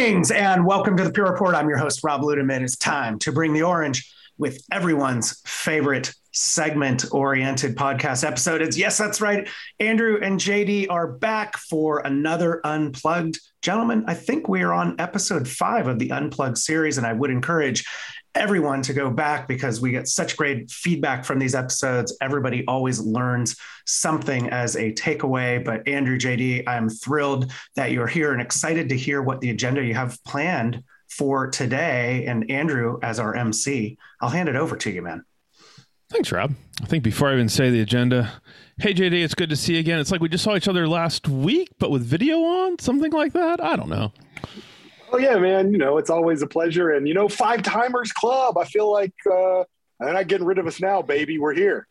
Greetings and welcome to the Pure Report. I'm your host, Rob Ludeman. It's time to bring the orange with everyone's favorite segment oriented podcast episode. It's yes, that's right. Andrew and JD are back for another Unplugged. Gentlemen, I think we are on episode five of the Unplugged series, and I would encourage everyone to go back because we get such great feedback from these episodes. Everybody always learns something as a takeaway. But Andrew, JD, I'm thrilled that you're here and excited to hear what the agenda you have planned for today. And Andrew, as our MC, I'll hand it over to you, man. Thanks, Rob. I think before I even say the agenda, hey JD, it's good to see you again. It's like we just saw each other last week, but with video on, something like that. I don't know. Oh yeah, man. You know, it's always a pleasure. And you know, five timers club. I feel like uh, they're not getting rid of us now, baby. We're here.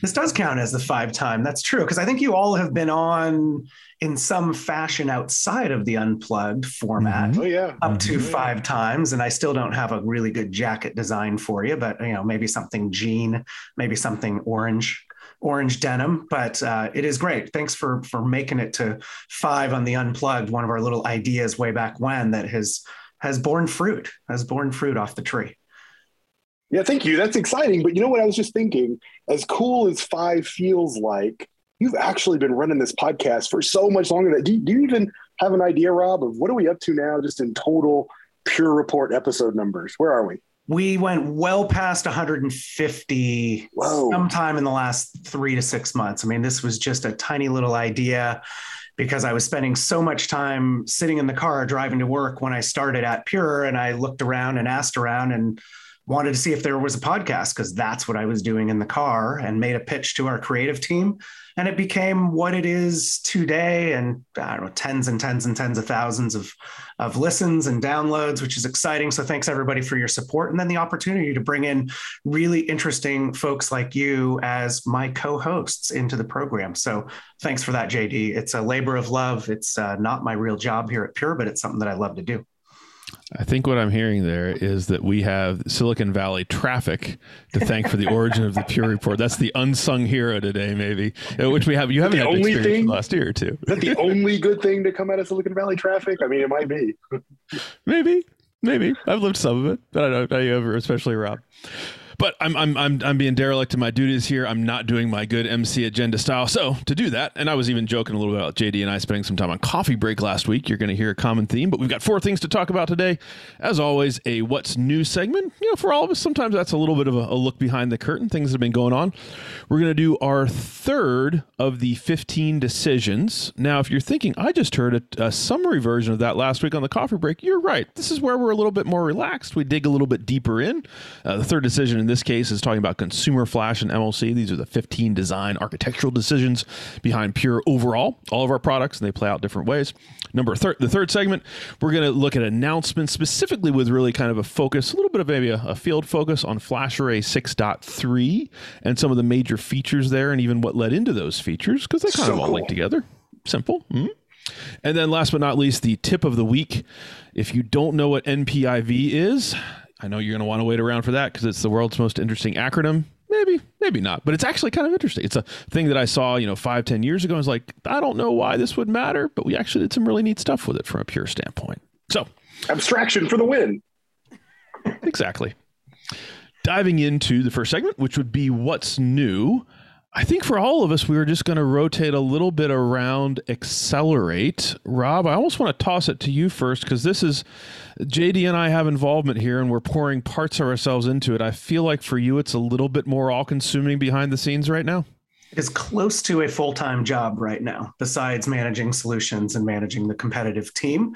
This does count as the five time. That's true because I think you all have been on in some fashion outside of the unplugged format. Mm-hmm. Oh yeah, up to mm-hmm. five times. And I still don't have a really good jacket design for you, but you know, maybe something jean, maybe something orange orange denim, but uh, it is great. Thanks for for making it to five on the unplugged. One of our little ideas way back when that has has borne fruit, has borne fruit off the tree. Yeah, thank you. That's exciting. But you know what I was just thinking? As cool as five feels like, you've actually been running this podcast for so much longer. That do, do you even have an idea, Rob, of what are we up to now, just in total Pure Report episode numbers? Where are we? We went well past 150 Whoa. sometime in the last three to six months. I mean, this was just a tiny little idea because I was spending so much time sitting in the car driving to work when I started at Pure and I looked around and asked around and wanted to see if there was a podcast because that's what I was doing in the car and made a pitch to our creative team. And it became what it is today. And I don't know, tens and tens and tens of thousands of, of listens and downloads, which is exciting. So thanks everybody for your support. And then the opportunity to bring in really interesting folks like you as my co-hosts into the program. So thanks for that, JD. It's a labor of love. It's uh, not my real job here at Pure, but it's something that I love to do. I think what I'm hearing there is that we have Silicon Valley traffic to thank for the origin of the Pure Report. That's the unsung hero today, maybe, uh, which we have. You haven't the had only thing last year or two. Is that the only good thing to come out of Silicon Valley traffic? I mean, it might be. maybe, maybe. I've lived some of it, but I don't know you ever, especially Rob. But I'm I'm I'm I'm being derelict in my duties here. I'm not doing my good MC agenda style. So to do that, and I was even joking a little bit about JD and I spending some time on coffee break last week. You're going to hear a common theme, but we've got four things to talk about today. As always, a what's new segment. You know, for all of us, sometimes that's a little bit of a, a look behind the curtain. Things that have been going on. We're going to do our third of the 15 decisions. Now, if you're thinking, I just heard a, a summary version of that last week on the coffee break, you're right. This is where we're a little bit more relaxed. We dig a little bit deeper in. Uh, the third decision in this case is talking about consumer flash and MLC. These are the 15 design architectural decisions behind Pure overall, all of our products, and they play out different ways. Number third, the third segment, we're going to look at announcements specifically with really kind of a focus, a little bit of maybe a, a field focus on FlashArray 6.3 and some of the major features there and even what led into those features because they kind so of all cool. link together. Simple. Mm-hmm. And then last but not least, the tip of the week. If you don't know what NPIV is, I know you're going to want to wait around for that because it's the world's most interesting acronym. Maybe, maybe not, but it's actually kind of interesting. It's a thing that I saw, you know, five, ten years ago. I was like, I don't know why this would matter, but we actually did some really neat stuff with it from a pure standpoint. So, abstraction for the win. exactly. Diving into the first segment, which would be what's new. I think for all of us, we were just going to rotate a little bit around accelerate. Rob, I almost want to toss it to you first because this is JD and I have involvement here and we're pouring parts of ourselves into it. I feel like for you, it's a little bit more all consuming behind the scenes right now is close to a full-time job right now besides managing solutions and managing the competitive team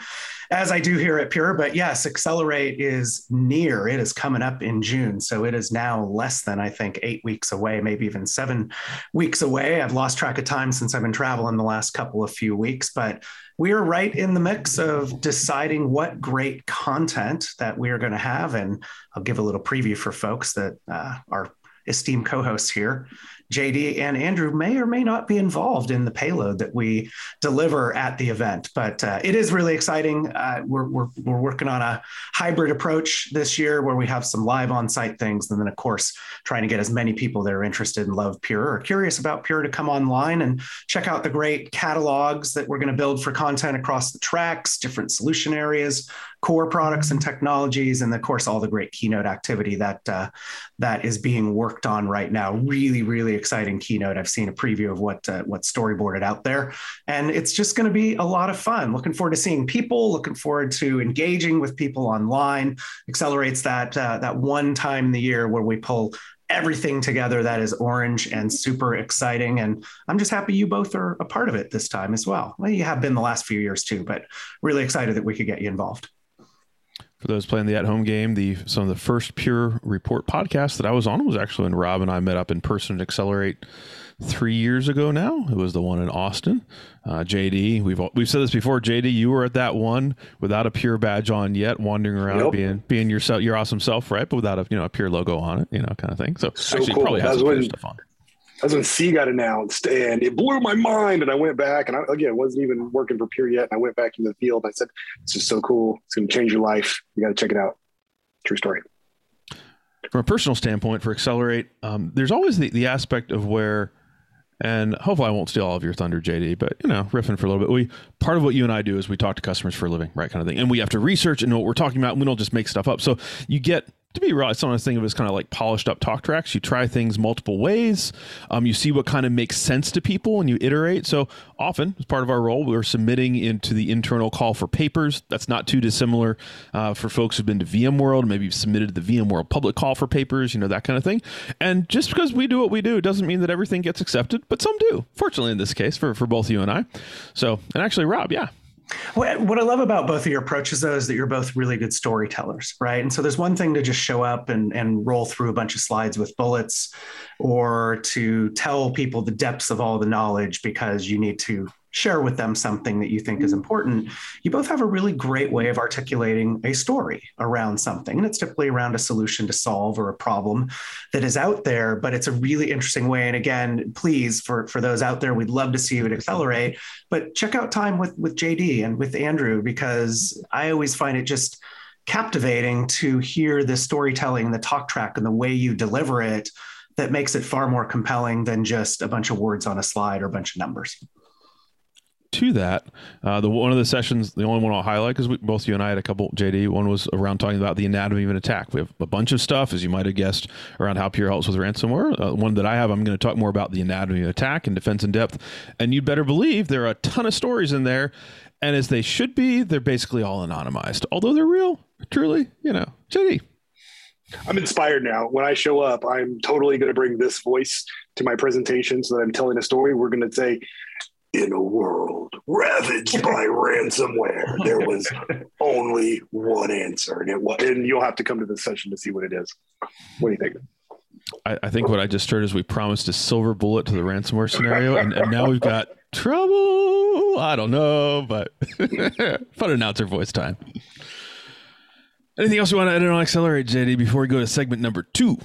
as i do here at pure. But yes accelerate is near. It is coming up in june so it is now less than i think eight weeks away maybe even seven weeks away. I've lost track of time since i've been traveling the last couple of few weeks but we are right in the mix of deciding what great content that we are going to have. And i'll give a little preview for folks that uh, are esteemed co-hosts here. JD and Andrew may or may not be involved in the payload that we deliver at the event, but uh, it is really exciting. Uh, we're, we're, we're working on a hybrid approach this year where we have some live on site things. And then, of course, trying to get as many people that are interested and love Pure or curious about Pure to come online and check out the great catalogs that we're going to build for content across the tracks, different solution areas, core products and technologies, and of course all the great keynote activity that uh, that is being worked on right now. Really, really exciting keynote. I've seen a preview of what uh, what storyboarded out there, and it's just going to be a lot of fun. Looking forward to seeing people. Looking forward to engaging with people online. Accelerates that uh, that one time in the year where we pull everything together that is orange and super exciting. And I'm just happy you both are a part of it this time as well. Well, you have been the last few years too, but really excited that we could get you involved for those playing the at-home game, the some of the first Pure Report podcasts that I was on was actually when Rob and I met up in person at Accelerate three years ago. Now it was the one in Austin. Uh, JD, we've we've said this before. JD, you were at that one without a Pure badge on yet, wandering around being being yourself, your awesome self, right? But without a you know a Pure logo on it, you know, kind of thing. So, so actually, cool. probably has some stuff on that's when C got announced, and it blew my mind. And I went back, and I, again, wasn't even working for Pure yet. And I went back into the field. I said, "This is so cool. It's going to change your life. You got to check it out." True story. From a personal standpoint, for Accelerate, um, there's always the, the aspect of where, and hopefully I won't steal all of your thunder, JD, but you know, riffing for a little bit. We part of what you and I do is we talk to customers for a living, right, kind of thing, and we have to research and know what we're talking about. And we don't just make stuff up. So you get to be real, I sometimes think of it as kind of like polished up talk tracks. You try things multiple ways. Um, you see what kind of makes sense to people and you iterate. So often, as part of our role, we're submitting into the internal call for papers. That's not too dissimilar uh, for folks who've been to VMworld. Maybe you've submitted to the VMworld public call for papers, you know, that kind of thing. And just because we do what we do doesn't mean that everything gets accepted, but some do. Fortunately, in this case, for, for both you and I. So, and actually, Rob, yeah, what I love about both of your approaches, though, is that you're both really good storytellers, right? And so there's one thing to just show up and, and roll through a bunch of slides with bullets, or to tell people the depths of all the knowledge because you need to share with them something that you think is mm. important, you both have a really great way of articulating a story around something. And it's typically around a solution to solve or a problem that is out there, but it's a really interesting way. And again, please, for, for those out there, we'd love to see you at Accelerate, but check out time with, with JD and with Andrew, because I always find it just captivating to hear the storytelling, the talk track, and the way you deliver it that makes it far more compelling than just a bunch of words on a slide or a bunch of numbers to that, uh, the one of the sessions, the only one I'll highlight because both you and I had a couple. JD, one was around talking about the anatomy of an attack. We have a bunch of stuff, as you might have guessed, around how Pure helps with ransomware. Uh, one that I have, I'm going to talk more about the anatomy of attack and defense in depth. And you'd better believe there are a ton of stories in there, and as they should be, they're basically all anonymized, although they're real. Truly, you know, JD. I'm inspired now. When I show up, I'm totally going to bring this voice to my presentation so that I'm telling a story. We're going to say, in a world ravaged by ransomware, there was only one answer, and it was. And you'll have to come to the session to see what it is. What do you think? I, I think what I just heard is we promised a silver bullet to the ransomware scenario, and, and now we've got trouble. I don't know, but fun announcer voice time. Anything else you want to edit on Accelerate, JD, before we go to segment number two?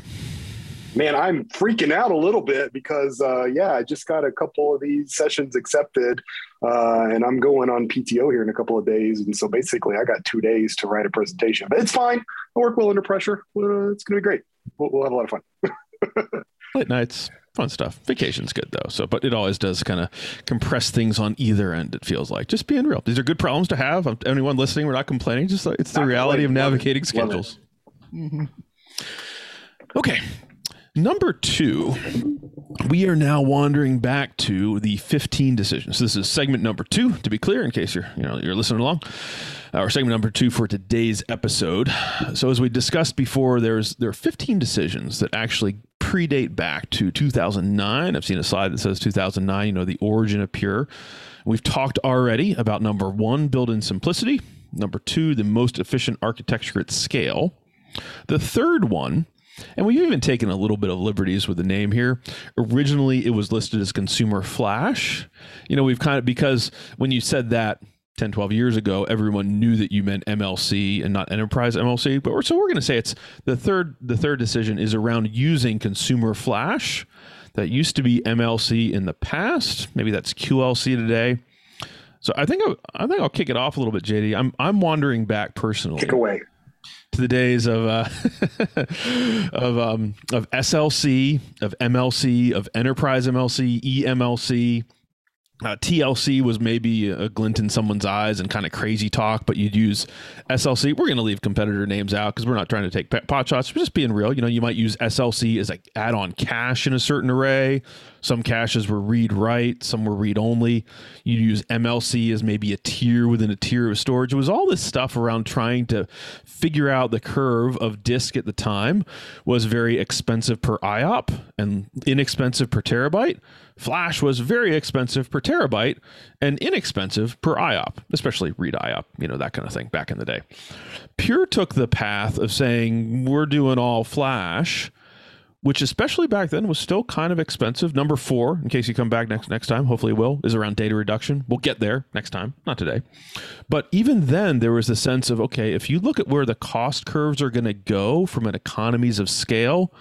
Man, I'm freaking out a little bit because, uh, yeah, I just got a couple of these sessions accepted, uh, and I'm going on PTO here in a couple of days. And so basically, I got two days to write a presentation, but it's fine. I work well under pressure. Uh, it's going to be great. We'll, we'll, have a lot of fun. Late nights, fun stuff. Vacation's good though. So, but it always does kind of compress things on either end. It feels like just being real. These are good problems to have. Anyone listening, we're not complaining. Just like it's the not reality of navigating schedules. Mm-hmm. Okay, Number two, we are now wandering back to the 15 decisions. This is segment number two, to be clear, in case you're you know you're listening along. Our segment number two for today's episode. So as we discussed before, there's there are 15 decisions that actually predate back to 2009. I've seen a slide that says 2009. You know the origin of Pure. We've talked already about number one, build-in simplicity. Number two, the most efficient architecture at scale. The third one and we've even taken a little bit of liberties with the name here. Originally, it was listed as Consumer Flash. You know, we've kind of, because when you said that, 10, 12 years ago, everyone knew that you meant MLC and not enterprise MLC. But we're, so we're going to say it's the third. The third decision is around using consumer flash. That used to be MLC in the past. Maybe that's QLC today. So I think I, I think I'll kick it off a little bit, JD. I'm I'm wandering back personally. Kick away to the days of uh, of um, of SLC, of MLC, of Enterprise MLC, EMLC, uh, TLC was maybe a glint in someone's eyes and kind of crazy talk, but you'd use SLC. We're going to leave competitor names out because we're not trying to take pot shots. We're just being real. You know, you might use SLC as like add-on cache in a certain array. Some caches were read write, some were read only. You'd use MLC as maybe a tier within a tier of storage. It was all this stuff around trying to figure out the curve of disk at the time was very expensive per IOP and inexpensive per terabyte. Flash was very expensive per terabyte and inexpensive per IOP, especially read IOP, you know, that kind of thing back in the day. Pure took the path of saying, we're doing all Flash, which especially back then was still kind of expensive. Number four, in case you come back next next time, hopefully will, is around data reduction. We'll get there next time, not today. But even then, there was a sense of okay, if you look at where the cost curves are going to go from an economies of scale,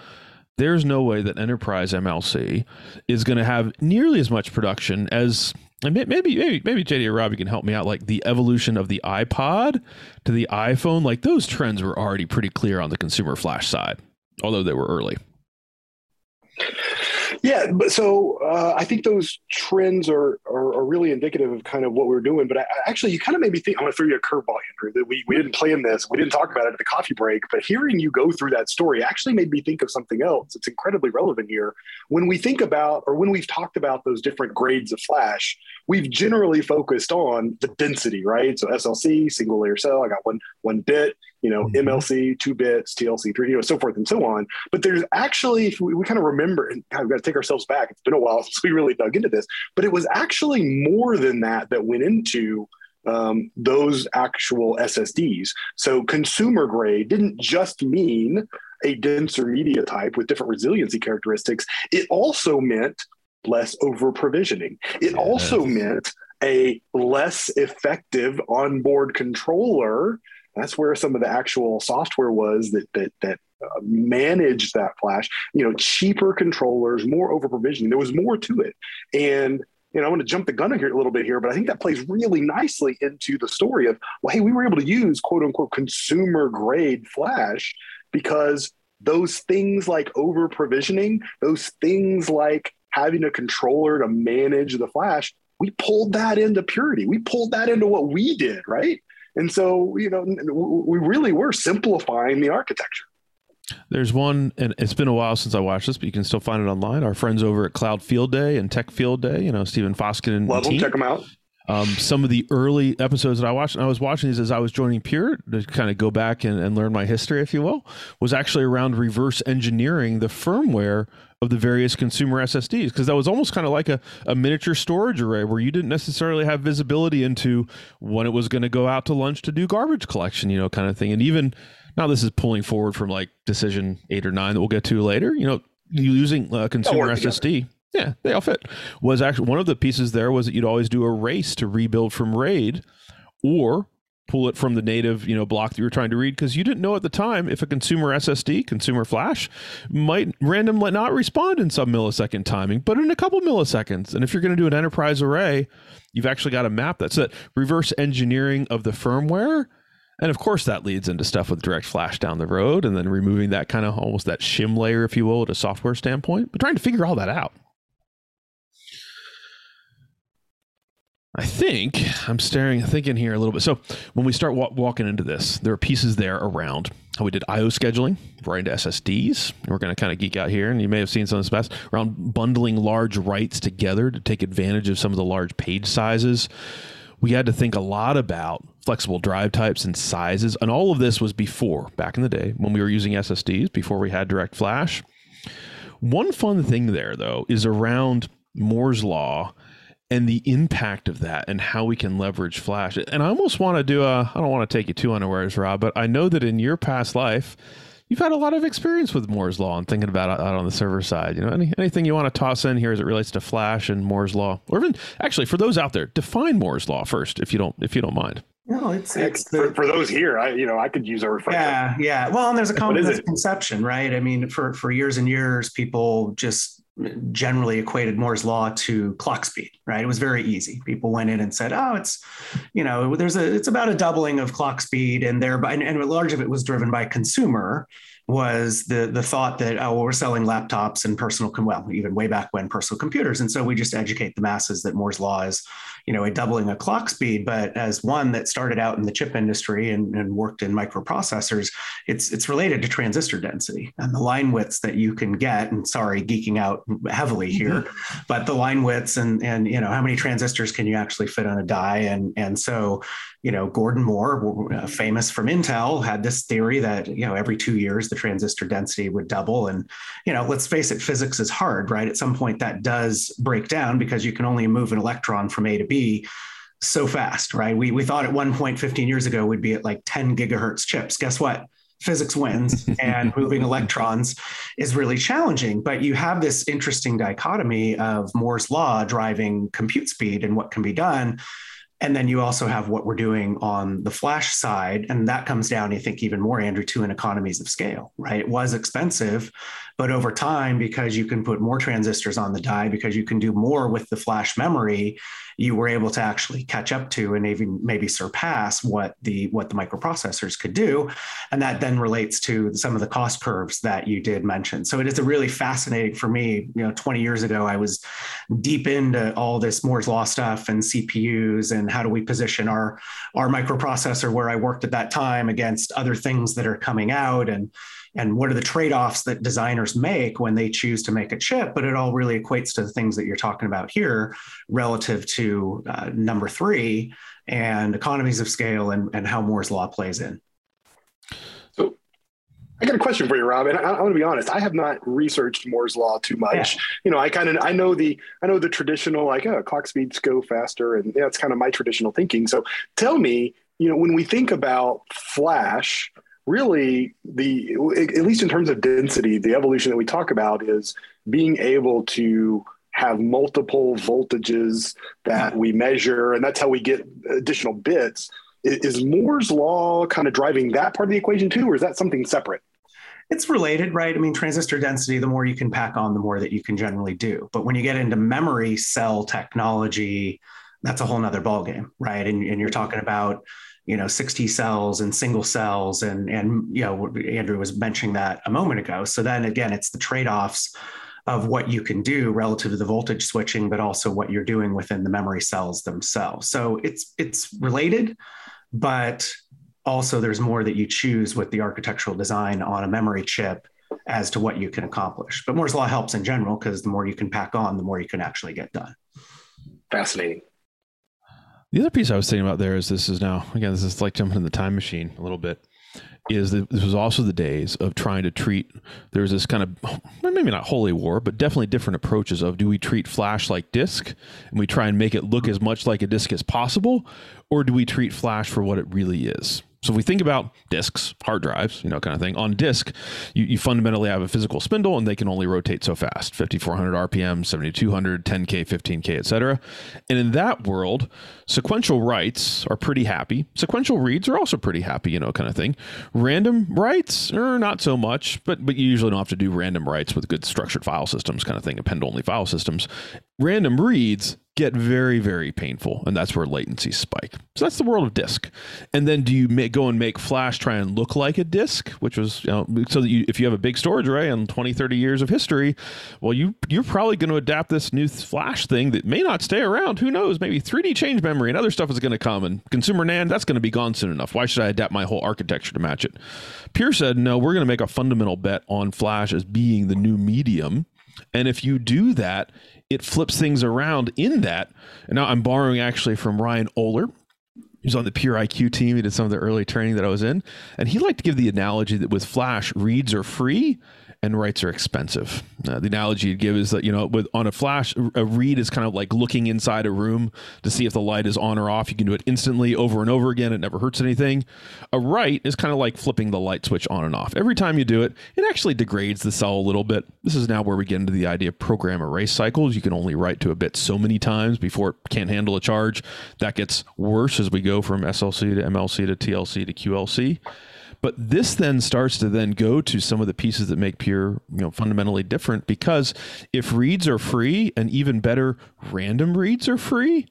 there's no way that Enterprise MLC is going to have nearly as much production as and maybe maybe maybe JD or Robbie can help me out. Like the evolution of the iPod to the iPhone, like those trends were already pretty clear on the consumer flash side, although they were early. Yeah, but so uh, I think those trends are, are, are really indicative of kind of what we're doing. But I, actually, you kind of made me think. I'm going to throw you a curveball, Andrew. That we we didn't plan this. We didn't talk about it at the coffee break. But hearing you go through that story actually made me think of something else. It's incredibly relevant here. When we think about, or when we've talked about those different grades of flash, we've generally focused on the density, right? So SLC, single layer cell. I got one one bit you know, mm-hmm. MLC, two bits, TLC, three, you know, so forth and so on. But there's actually, if we, we kind of remember, and God, we've got to take ourselves back. It's been a while since we really dug into this, but it was actually more than that that went into um, those actual SSDs. So consumer grade didn't just mean a denser media type with different resiliency characteristics. It also meant less over provisioning. It also meant a less effective onboard controller that's where some of the actual software was that that that managed that flash. You know, cheaper controllers, more over provisioning. There was more to it, and you know, I want to jump the gun here a little bit here, but I think that plays really nicely into the story of, well, hey, we were able to use quote unquote consumer grade flash because those things like over provisioning, those things like having a controller to manage the flash, we pulled that into purity. We pulled that into what we did, right? And so, you know, we really were simplifying the architecture. There's one, and it's been a while since I watched this, but you can still find it online. Our friends over at Cloud Field Day and Tech Field Day, you know, Stephen Foskett and Love them, check them out. Um, some of the early episodes that I watched, and I was watching these as I was joining Pure to kind of go back and, and learn my history, if you will, was actually around reverse engineering the firmware of the various consumer SSDs because that was almost kind of like a, a miniature storage array where you didn't necessarily have visibility into when it was going to go out to lunch to do garbage collection, you know, kind of thing. And even now, this is pulling forward from like decision eight or nine that we'll get to later. You know, using uh, consumer SSD. Together. Yeah, they all fit. Was actually one of the pieces there was that you'd always do a race to rebuild from RAID, or pull it from the native you know block that you were trying to read because you didn't know at the time if a consumer SSD, consumer flash, might randomly not respond in some millisecond timing, but in a couple milliseconds. And if you're going to do an enterprise array, you've actually got a map that's that reverse engineering of the firmware. And of course, that leads into stuff with direct flash down the road, and then removing that kind of almost that shim layer, if you will, at a software standpoint. But trying to figure all that out. I think I'm staring, thinking here a little bit. So when we start wa- walking into this, there are pieces there around how we did I/O scheduling right into SSDs. We're going to kind of geek out here, and you may have seen some of this past around bundling large writes together to take advantage of some of the large page sizes. We had to think a lot about flexible drive types and sizes, and all of this was before, back in the day, when we were using SSDs before we had Direct Flash. One fun thing there, though, is around Moore's law and the impact of that and how we can leverage Flash. And I almost want to do a, I don't want to take you too unawares, Rob, but I know that in your past life, you've had a lot of experience with Moore's law and thinking about it out on the server side. You know, any, anything you want to toss in here as it relates to Flash and Moore's law, or even actually for those out there, define Moore's law first, if you don't if you don't mind. No, it's, it's the, for, for, those here. I you know I could use a refresher. Yeah, yeah. Well, and there's a common misconception, right? I mean, for for years and years, people just generally equated Moore's law to clock speed, right? It was very easy. People went in and said, "Oh, it's, you know, there's a, it's about a doubling of clock speed," and there, and, and a large of it was driven by consumer was the the thought that oh well, we're selling laptops and personal com- well even way back when personal computers and so we just educate the masses that Moore's law is you know a doubling of clock speed but as one that started out in the chip industry and, and worked in microprocessors it's it's related to transistor density and the line widths that you can get and sorry geeking out heavily mm-hmm. here but the line widths and and you know how many transistors can you actually fit on a die and and so you know, Gordon Moore, famous from Intel, had this theory that, you know, every two years the transistor density would double. And, you know, let's face it, physics is hard, right? At some point that does break down because you can only move an electron from A to B so fast, right? We, we thought at one point 15 years ago we'd be at like 10 gigahertz chips. Guess what? Physics wins, and moving electrons is really challenging. But you have this interesting dichotomy of Moore's law driving compute speed and what can be done and then you also have what we're doing on the flash side. And that comes down, I think, even more, Andrew, to an economies of scale, right? It was expensive, but over time, because you can put more transistors on the die, because you can do more with the flash memory, you were able to actually catch up to and even maybe surpass what the what the microprocessors could do. And that then relates to some of the cost curves that you did mention. So it is a really fascinating for me. You know, 20 years ago, I was deep into all this Moore's law stuff and CPUs and how do we position our our microprocessor where I worked at that time against other things that are coming out and and what are the trade-offs that designers make when they choose to make a chip but it all really equates to the things that you're talking about here relative to uh, number three and economies of scale and, and how moore's law plays in so I got a question for you, Rob, and I, want to be honest. I have not researched Moore's law too much. Yeah. You know, I kind of I know the I know the traditional like oh, clock speeds go faster, and that's kind of my traditional thinking. So tell me, you know, when we think about Flash, really the at least in terms of density the evolution that we talk about is being able to have multiple voltages that we measure and that's how we get additional bits. Is moore's law kind of driving that part of the equation too or is that something separate? It's related right? I mean transistor density the more you can pack on the more that you can generally do. But when you get into memory cell technology that's a whole nother ballgame right? And, and you're talking about you know 60 cells and single cells and and you know andrew was mentioning that a moment ago. So then again it's the trade-offs of what you can do relative to the voltage switching but also what you're doing within the memory cells themselves. So it's it's related but also there's more that you choose with the architectural design on a memory chip as to what you can accomplish. But moore's law helps in general because the more you can pack on the more you can actually get done. Fascinating the other piece I was thinking about there is this is now again this is like jumping in the time machine a little bit. Is that this was also the days of trying to treat there's this kind of maybe not holy war but definitely different approaches of do we treat flash like disk and we try and make it look as much like a disk as possible or do we treat flash for what it really is so if we think about disks, hard drives, you know, kind of thing, on disk, you, you fundamentally have a physical spindle and they can only rotate so fast 5,400 RPM, 7,200, 10K, 15K, etc. And in that world, sequential writes are pretty happy. Sequential reads are also pretty happy, you know, kind of thing. Random writes are not so much, but, but you usually don't have to do random writes with good structured file systems, kind of thing, append only file systems. Random reads get very very painful and that's where latency spike. So that's the world of disk. And then do you make, go and make flash try and look like a disk which was you know so that you if you have a big storage array and 20 30 years of history well you you're probably going to adapt this new flash thing that may not stay around who knows maybe 3d change memory and other stuff is going to come and consumer NAND that's going to be gone soon enough. Why should I adapt my whole architecture to match it? Pure said no we're going to make a fundamental bet on flash as being the new medium. And if you do that, it flips things around in that. And now I'm borrowing actually from Ryan Oler, who's on the Pure IQ team. He did some of the early training that I was in. And he liked to give the analogy that with Flash, reads are free and writes are expensive. Uh, the analogy you'd give is that you know, with on a flash, a read is kind of like looking inside a room to see if the light is on or off. You can do it instantly, over and over again. It never hurts anything. A write is kind of like flipping the light switch on and off. Every time you do it, it actually degrades the cell a little bit. This is now where we get into the idea of program erase cycles. You can only write to a bit so many times before it can't handle a charge. That gets worse as we go from SLC to MLC to TLC to QLC. But this then starts to then go to some of the pieces that make Pure, you know, fundamentally different because if reads are free and even better, random reads are free,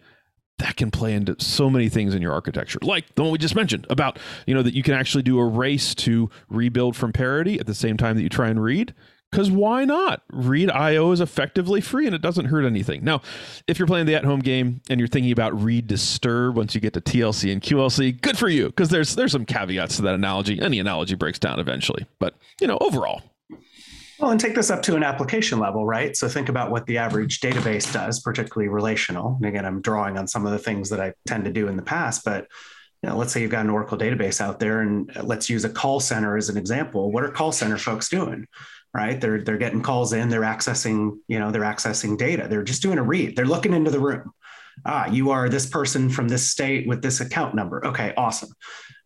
that can play into so many things in your architecture, like the one we just mentioned about, you know, that you can actually do a race to rebuild from parity at the same time that you try and read. Because why not? Read IO is effectively free and it doesn't hurt anything. Now, if you're playing the at home game and you're thinking about read disturb once you get to TLC and QLC, good for you. Because there's there's some caveats to that analogy. Any analogy breaks down eventually. But you know, overall. Well, and take this up to an application level, right? So think about what the average database does, particularly relational. And again, I'm drawing on some of the things that I tend to do in the past, but you know, let's say you've got an Oracle database out there, and let's use a call center as an example. What are call center folks doing? Right? They're they're getting calls in they're accessing you know they're accessing data. They're just doing a read. They're looking into the room. Ah you are this person from this state with this account number. Okay awesome.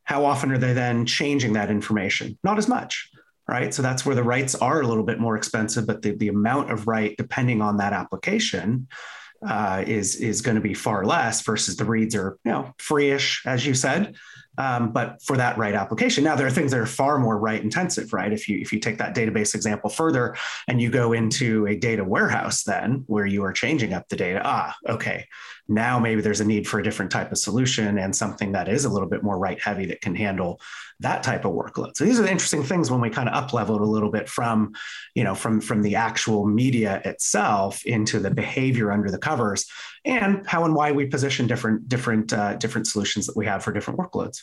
How often are they then changing that information? Not as much write? So that's where the writes are a little bit more expensive but the, the amount of right depending on that application uh, is is going to be far less versus the reads are you know free-ish as you said um, but for that right application. Now there are things that are far more write intensive, right? If you if you take that database example further and you go into a data warehouse, then where you are changing up the data, ah, okay, now maybe there's a need for a different type of solution and something that is a little bit more write heavy that can handle that type of workload. So these are the interesting things when we kind of up leveled a little bit from, you know, from from the actual media itself into the behavior under the covers and how and why we position different different uh, different solutions that we have for different workloads.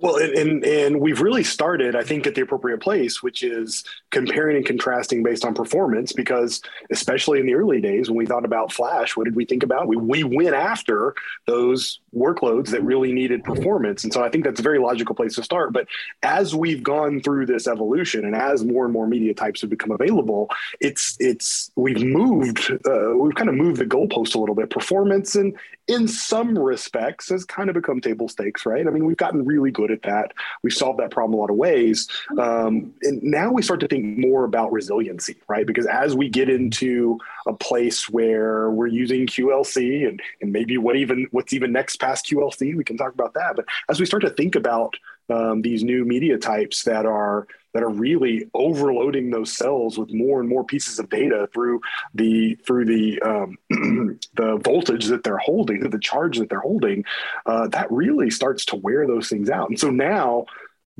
Well, and, and, we've really started, I think, at the appropriate place, which is comparing and contrasting based on performance. Because especially in the early days, when we thought about Flash, what did we think about? We we went after those workloads that really needed performance, and so I think that's a very logical place to start. But as we've gone through this evolution, and as more and more media types have become available, it's it's we've moved, uh, we've kind of moved the goalpost a little bit. Performance and in some respects has kind of become table stakes, right? I mean, we've gotten really good at that. We've solved that problem a lot of ways. Um, and now we start to think more about resiliency, right? Because as we get into a place where we're using QLC and, and maybe what even what's even next past QLC, we can talk about that. But as we start to think about um, these new media types that are that are really overloading those cells with more and more pieces of data through the through the um, the voltage that they're holding, the charge that they're holding, uh, that really starts to wear those things out. And so now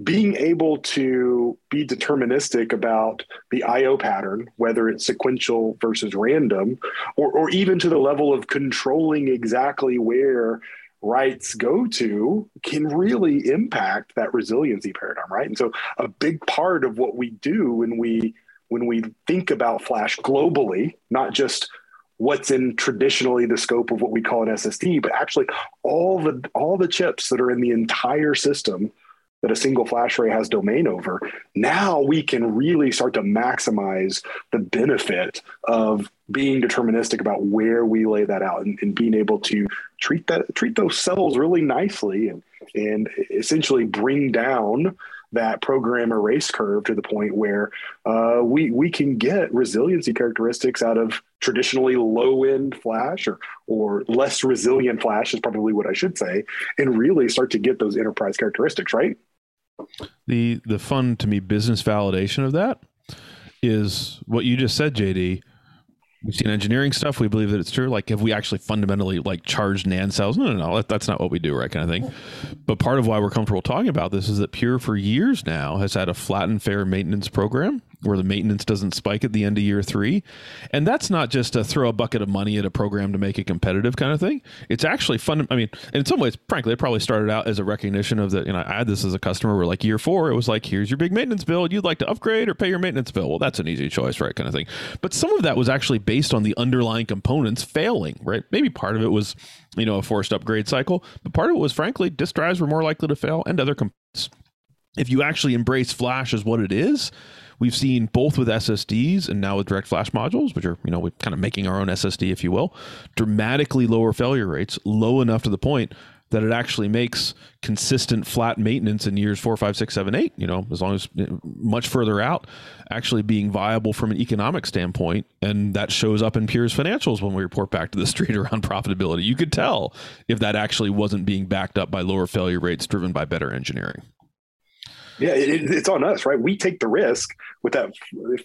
being able to be deterministic about the IO pattern, whether it's sequential versus random, or, or even to the level of controlling exactly where writes go to can really impact that resiliency paradigm right? And so a big part of what we do when we when we think about flash globally not just what's in traditionally the scope of what we call an ssd but actually all the all the chips that are in the entire system that a single flash array has domain over, now we can really start to maximize the benefit of being deterministic about where we lay that out and, and being able to treat that treat those cells really nicely and and essentially bring down that program erase curve to the point where uh, we we can get resiliency characteristics out of traditionally low end flash or or less resilient flash is probably what I should say, and really start to get those enterprise characteristics right. The the fun to me business validation of that is what you just said, JD. We've seen engineering stuff. We believe that it's true. Like, have we actually fundamentally like charged NAND cells? No, no, no. that's not what we do, right? Kind of thing. But part of why we're comfortable talking about this is that Pure for years now has had a flat and fair maintenance program where the maintenance doesn't spike at the end of year three. And that's not just to throw a bucket of money at a program to make it competitive kind of thing. It's actually fun. I mean, in some ways, frankly, it probably started out as a recognition of that, you know, I had this as a customer where like year four, it was like, here's your big maintenance bill. You'd like to upgrade or pay your maintenance bill. Well, that's an easy choice, right? Kind of thing. But some of that was actually based on the underlying components failing, right? Maybe part of it was, you know, a forced upgrade cycle, but part of it was, frankly, disk drives were more likely to fail and other components. If you actually embrace Flash as what it is, we've seen both with SSDs and now with direct flash modules, which are, you know, we're kind of making our own SSD, if you will, dramatically lower failure rates, low enough to the point that it actually makes consistent flat maintenance in years four, five, six, seven, eight, you know, as long as much further out, actually being viable from an economic standpoint. And that shows up in Pure's financials when we report back to the street around profitability. You could tell if that actually wasn't being backed up by lower failure rates driven by better engineering. Yeah, it, it's on us, right? We take the risk with that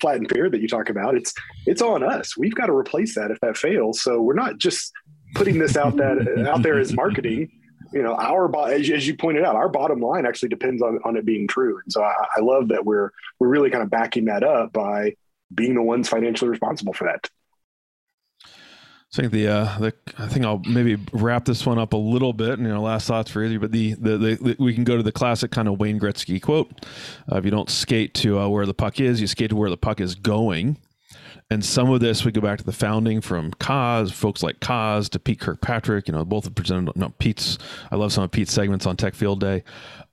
flat and fair that you talk about. It's it's on us. We've got to replace that if that fails. So we're not just putting this out that uh, out there as marketing you know, our as, as you pointed out, our bottom line actually depends on, on it being true. And so I, I love that we're we're really kind of backing that up by being the ones financially responsible for that. I think the, uh, the I think I'll maybe wrap this one up a little bit. And, You know, last thoughts for you, but the, the, the, we can go to the classic kind of Wayne Gretzky quote: uh, "If you don't skate to uh, where the puck is, you skate to where the puck is going." And some of this we go back to the founding from Coz, folks like Coz to Pete Kirkpatrick. You know, both have presented. No, Pete's. I love some of Pete's segments on Tech Field Day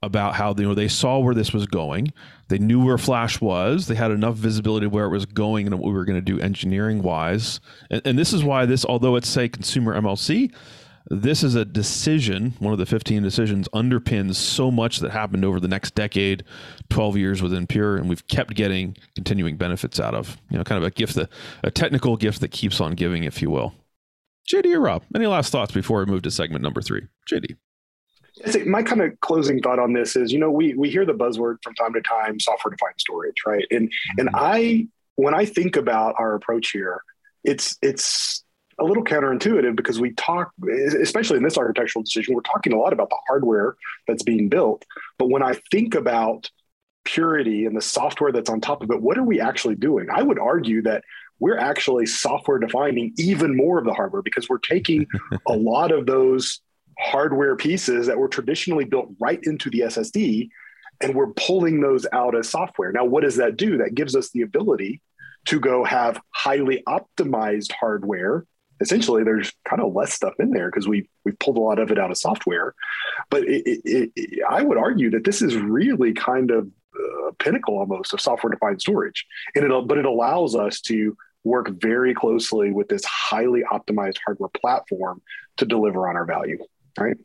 about how you know they saw where this was going. They knew where Flash was. They had enough visibility of where it was going and what we were going to do engineering wise. And, and this is why this, although it's say consumer MLC, this is a decision, one of the 15 decisions, underpins so much that happened over the next decade, 12 years within Pure, and we've kept getting continuing benefits out of. You know, kind of a gift, a technical gift that keeps on giving, if you will. JD or Rob, any last thoughts before we move to segment number three? JD. My kind of closing thought on this is, you know, we we hear the buzzword from time to time, software defined storage, right? And and mm-hmm. I when I think about our approach here, it's it's a little counterintuitive because we talk, especially in this architectural decision, we're talking a lot about the hardware that's being built. But when I think about purity and the software that's on top of it, what are we actually doing? I would argue that we're actually software defining even more of the hardware because we're taking a lot of those hardware pieces that were traditionally built right into the SSD and we're pulling those out as software. Now, what does that do? That gives us the ability to go have highly optimized hardware essentially there's kind of less stuff in there because we we pulled a lot of it out of software. But it, it, it, I would argue that this is really kind of a pinnacle almost of software defined storage, and it but it allows us to work very closely with this highly optimized hardware platform to deliver on our value. Right.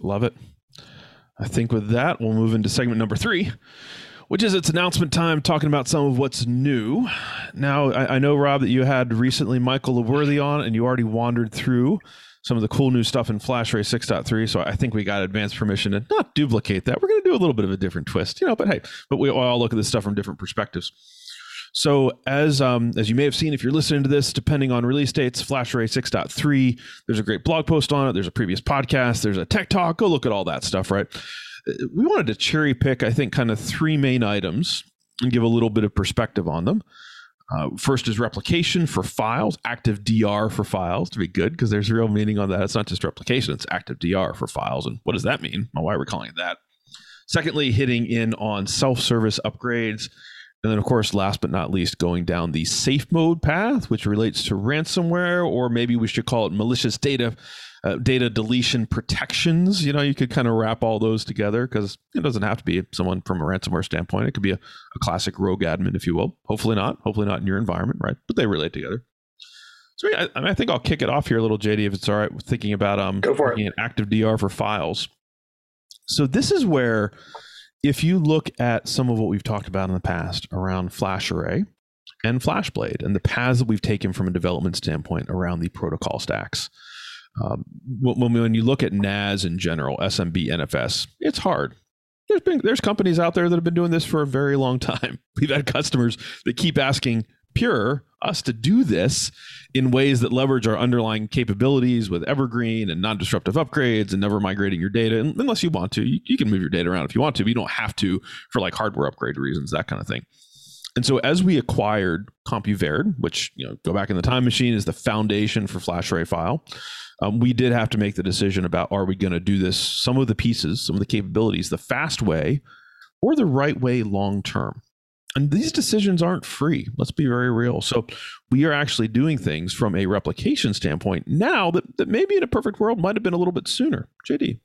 Love it. I think with that, we'll move into segment number three which is its announcement time, talking about some of what's new. Now, I, I know, Rob, that you had recently Michael LeWorthy on, and you already wandered through some of the cool new stuff in FlashArray 6.3. So I think we got advanced permission to not duplicate that. We're going to do a little bit of a different twist, you know. But hey, but we all look at this stuff from different perspectives. So as um, as you may have seen, if you're listening to this, depending on release dates, FlashArray 6.3, there's a great blog post on it. There's a previous podcast. There's a tech talk. Go look at all that stuff, right? we wanted to cherry pick, I think, kind of three main items and give a little bit of perspective on them. Uh, first is replication for files, active DR for files to be good because there's real meaning on that. It's not just replication, it's active DR for files. And what does that mean? Why are we calling it that? Secondly, hitting in on self service upgrades. And then, of course, last but not least, going down the safe mode path, which relates to ransomware, or maybe we should call it malicious data uh, data deletion protections. You know, you could kind of wrap all those together because it doesn't have to be someone from a ransomware standpoint. It could be a, a classic rogue admin, if you will. Hopefully not. Hopefully not in your environment, right? But they relate together. So I, I, I think I'll kick it off here a little, JD, if it's all right. Thinking about um, Go for it. active DR for files. So this is where, if you look at some of what we've talked about in the past around FlashArray and FlashBlade and the paths that we've taken from a development standpoint around the protocol stacks, um, when, when you look at NAS in general, SMB, NFS, it's hard. There's been there's companies out there that have been doing this for a very long time. We've had customers that keep asking Pure us to do this in ways that leverage our underlying capabilities with Evergreen and non-disruptive upgrades and never migrating your data. And unless you want to, you, you can move your data around if you want to, but you don't have to for like hardware upgrade reasons, that kind of thing. And so as we acquired Compuverde, which you know, go back in the time machine is the foundation for FlashArray file, um, we did have to make the decision about are we going to do this, some of the pieces, some of the capabilities, the fast way or the right way long term. And these decisions aren't free. Let's be very real. So we are actually doing things from a replication standpoint now that, that maybe in a perfect world might have been a little bit sooner. JD.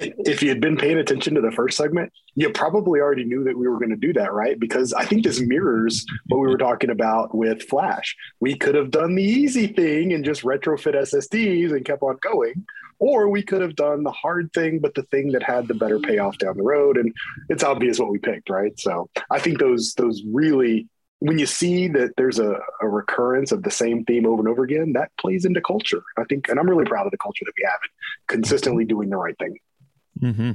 if you had been paying attention to the first segment, you probably already knew that we were going to do that, right? Because I think this mirrors what we were talking about with Flash. We could have done the easy thing and just retrofit SSDs and kept on going, or we could have done the hard thing, but the thing that had the better payoff down the road. And it's obvious what we picked, right? So I think those those really when you see that there's a, a, recurrence of the same theme over and over again, that plays into culture. I think, and I'm really proud of the culture that we have, consistently doing the right thing. Mm-hmm.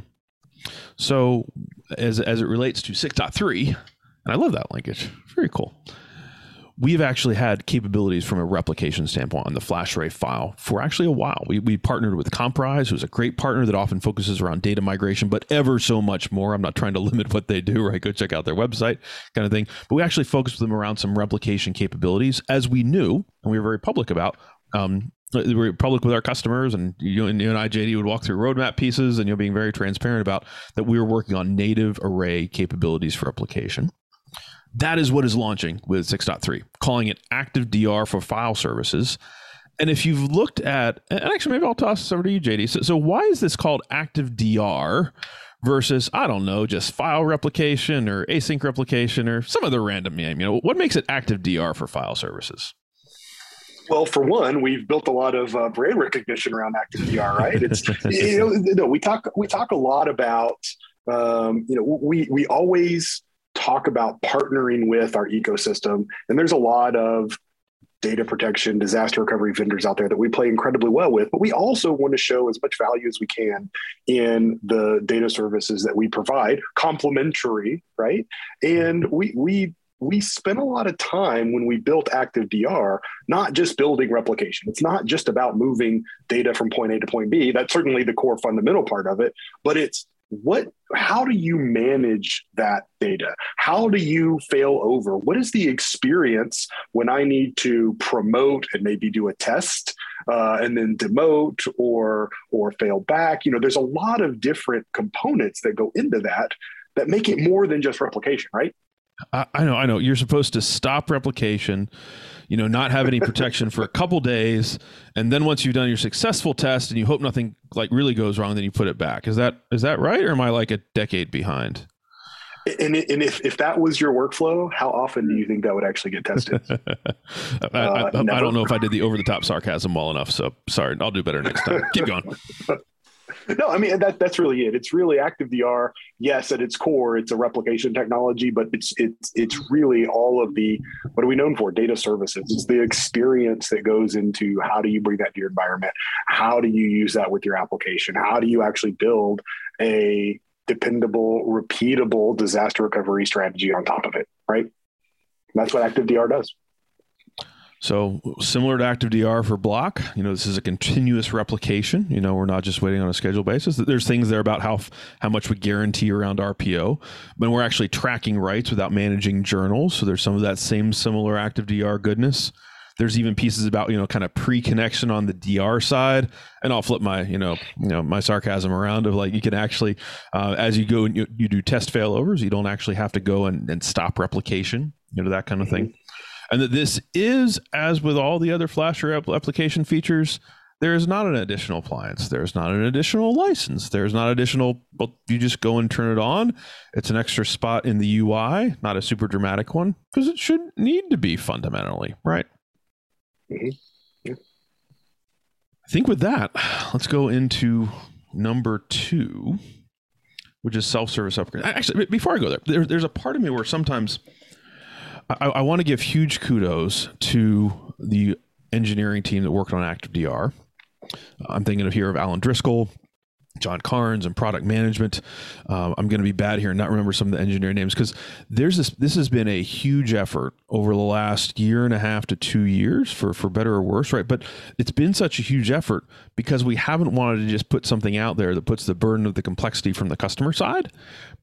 So, as as it relates to 6.3, and I love that linkage. Very cool. We've actually had capabilities from a replication standpoint on the FlashArray file for actually a while. We, we partnered with Komprise, who's a great partner that often focuses around data migration, but ever so much more. I'm not trying to limit what they do, right? Go check out their website, kind of thing. But we actually focused them around some replication capabilities, as we knew, and we were very public about um, we were public with our customers and you and, you and I, JD, would walk through roadmap pieces and you're being very transparent about that we were working on native array capabilities for replication. That is what is launching with 6.3, calling it Active DR for file services. And if you've looked at, and actually, maybe I'll toss this over to you, JD. So, so why is this called Active DR versus, I don't know, just file replication or async replication or some other random name? You know, what makes it Active DR for file services? Well, for one, we've built a lot of uh, brand recognition around ActiveDR, right? It's you know, no, we talk we talk a lot about um, you know we we always talk about partnering with our ecosystem, and there's a lot of data protection, disaster recovery vendors out there that we play incredibly well with, but we also want to show as much value as we can in the data services that we provide, complementary, right? And mm-hmm. we we we spent a lot of time when we built Active DR, not just building replication. It's not just about moving data from point A to point B. That's certainly the core fundamental part of it, but it's what how do you manage that data? How do you fail over? What is the experience when i need to promote and maybe do a test uh, and then demote or or fail back? You know there's a lot of different components that go into that that make it more than just replication right I, I know, I know. You're supposed to stop replication, you know, not have any protection for a couple days, and then once you've done your successful test and you hope nothing like really goes wrong, then you put it back. Is that is that right, or am I like a decade behind? And, and if, if that was your workflow, how often do you think that would actually get tested? I, uh, I, I, don't know if I did the over the top sarcasm well enough. So sorry, I'll do better next time. Keep going. no, I mean that that's really it. It's really active DR. Yes, at its core, it's a replication technology, but it's it's it's really all of the what are we known for? Data services. It's the experience that goes into how do you bring that to your environment? How do you use that with your application? How do you actually build a dependable, repeatable disaster recovery strategy on top of it? Right. That's what active DR does. So similar to ActiveDR for block, you know, this is a continuous replication. You know, we're not just waiting on a schedule basis. There's things there about how how much we guarantee around RPO, but we're actually tracking writes without managing journals. So there's some of that same similar ActiveDR goodness. There's even pieces about you know kind of pre-connection on the DR side, and I'll flip my you know you know my sarcasm around of like you can actually uh, as you go and you, you do test failovers, you don't actually have to go and, and stop replication, you know that kind of thing and that this is, as with all the other Flasher application features, there is not an additional appliance. There's not an additional license. There's not additional, well, you just go and turn it on. It's an extra spot in the UI, not a super dramatic one, because it should need to be fundamentally, right? Mm-hmm. Yeah. I think with that, let's go into number two, which is self service upgrade. Actually, before I go there, there, there's a part of me where sometimes I, I want to give huge kudos to the engineering team that worked on ActiveDR. I'm thinking of here of Alan Driscoll, John Carnes and product management. Um, I'm going to be bad here and not remember some of the engineering names because there's this. This has been a huge effort over the last year and a half to two years, for for better or worse, right? But it's been such a huge effort because we haven't wanted to just put something out there that puts the burden of the complexity from the customer side,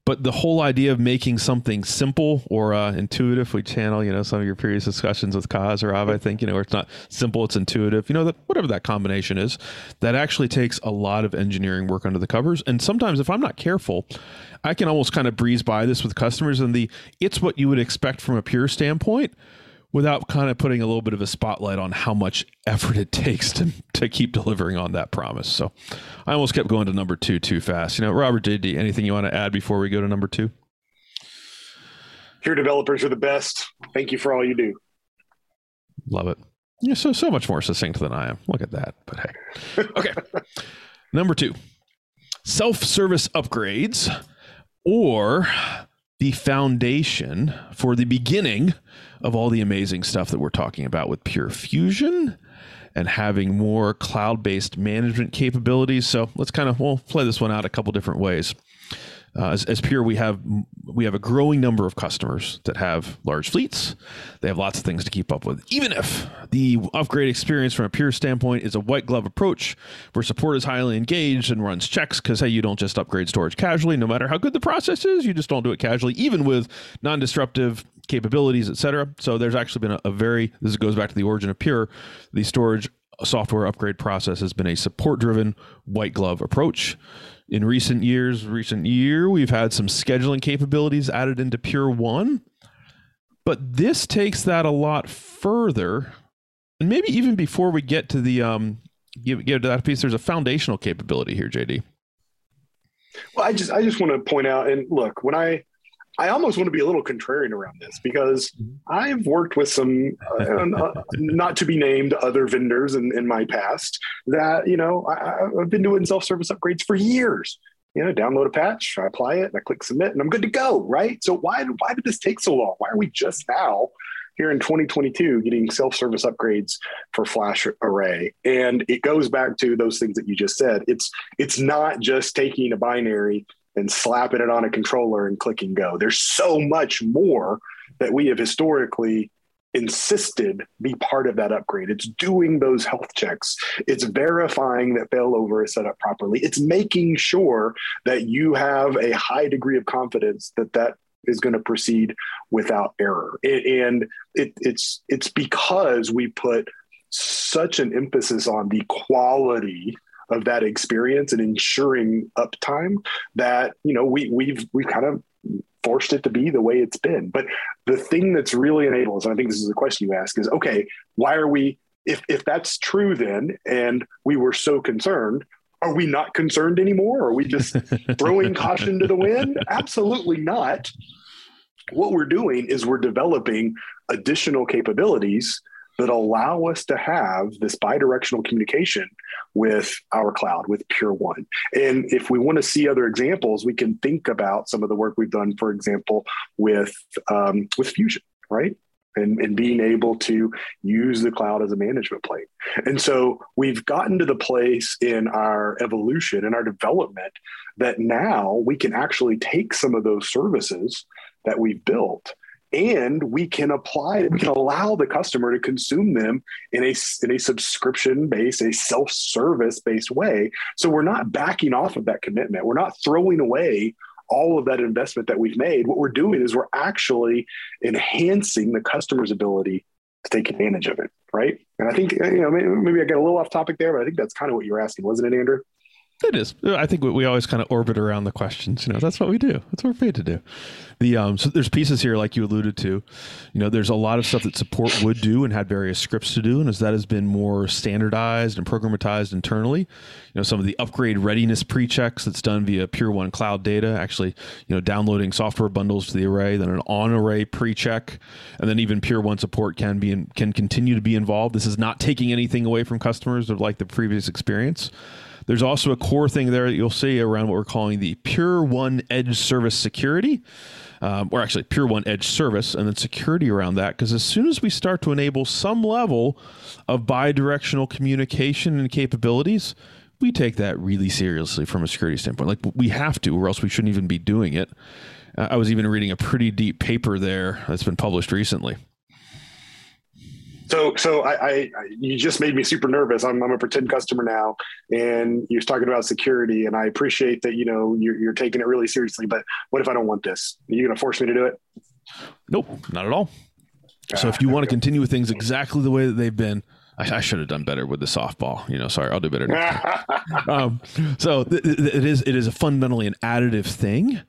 but the whole idea of making something simple or uh, intuitive, we channel, you know, some of your previous discussions with Kaz or Av, I think, you know, it's not simple, it's intuitive, you know, that whatever that combination is, that actually takes a lot of engineering work under the covers. And sometimes, if I'm not careful, I can almost kind of breeze by this with customers and the it's what you would expect from a pure standpoint without kind of putting a little bit of a spotlight on how much effort it takes to to keep delivering on that promise. So I almost kept going to number two too fast. You know, Robert JD, anything you want to add before we go to number two? Your developers are the best. Thank you for all you do. Love it. You're so so much more succinct than I am. Look at that. But hey. Okay. number two. Self-service upgrades or the foundation for the beginning of all the amazing stuff that we're talking about with Pure Fusion and having more cloud based management capabilities. So let's kind of we'll play this one out a couple different ways. Uh, as, as Pure, we have we have a growing number of customers that have large fleets. They have lots of things to keep up with. Even if the upgrade experience from a Pure standpoint is a white glove approach, where support is highly engaged and runs checks, because hey, you don't just upgrade storage casually, no matter how good the process is, you just don't do it casually, even with non-disruptive capabilities, etc. So there's actually been a, a very this goes back to the origin of Pure, the storage software upgrade process has been a support driven white glove approach in recent years, recent year, we've had some scheduling capabilities added into Pure One, but this takes that a lot further. And maybe even before we get to the um, get, get to that piece, there's a foundational capability here, JD. Well, I just I just want to point out and look when I I almost want to be a little contrarian around this because mm-hmm. I've worked with some uh, uh, not to be named other vendors in, in my past that, you know, I, have been doing self service upgrades for years. You know, download a patch, I apply it, and I click submit, and I'm good to go. Right. So why why did this take so long? Why are we just now here in 2022 getting self-service upgrades for flash array and it goes back to those things that you just said it's it's not just taking a binary and slapping it on a controller and clicking go. There's so much more that we have historically insisted be part of that upgrade. It's doing those health checks. It's verifying that failover is set up properly. It's making sure that you have a high degree of confidence that that is going to proceed without error. And it, it's it's because we put such an emphasis on the quality of that experience and ensuring uptime that you know we we've we've kind of forced it to be the way it's been. But the thing that's really enables and i think this is a question you ask is okay why are we if if that's true then and we were so concerned are we not concerned anymore? Are we just throwing caution to the wind? Absolutely not. What we're doing is we're developing additional capabilities that allow us to have this bidirectional communication with our cloud, with Pure One. And if we want to see other examples, we can think about some of the work we've done, for example, with um, with Fusion, right? And, and being able to use the cloud as a management plane. And so we've gotten to the place in our evolution and our development that now we can actually take some of those services that we've built and we can apply it, we can allow the customer to consume them in a in a subscription based a self-service based way. So we're not backing off of that commitment. We're not throwing away all of that investment that we've made. What we're doing is we're actually enhancing the customer's ability to take advantage of it right? And i think you know maybe, maybe i got a little off topic there but i think that's kind of what you're asking wasn't it andrew it is. I think we always kind of orbit around the questions. You know, that's what we do. That's what we're paid to do. The um, so there's pieces here like you alluded to. You know, there's a lot of stuff that support would do and had various scripts to do, and as that has been more standardized and programmatized internally, you know, some of the upgrade readiness pre-checks that's done via Pure One Cloud data, actually, you know, downloading software bundles to the array, then an on-array pre-check, and then even Pure One support can be in, can continue to be involved. This is not taking anything away from customers of like the previous experience. There's also a core thing there that you'll see around what we're calling the Pure One Edge Service Security, um, or actually Pure One Edge Service, and then security around that. Because as soon as we start to enable some level of bidirectional communication and capabilities, we take that really seriously from a security standpoint. Like we have to, or else we shouldn't even be doing it. Uh, I was even reading a pretty deep paper there that's been published recently so, so I, I, you just made me super nervous. I'm, I'm a pretend customer now, and you're talking about security, and I appreciate that. You know, you're, you're taking it really seriously. But what if I don't want this? Are you going to force me to do it? Nope, not at all. So, if you want to continue with things exactly the way that they've been, I, I, should have done better with the softball. You know, sorry, I'll do better next time. um, so th- th- it is it is a fundamentally an additive thing.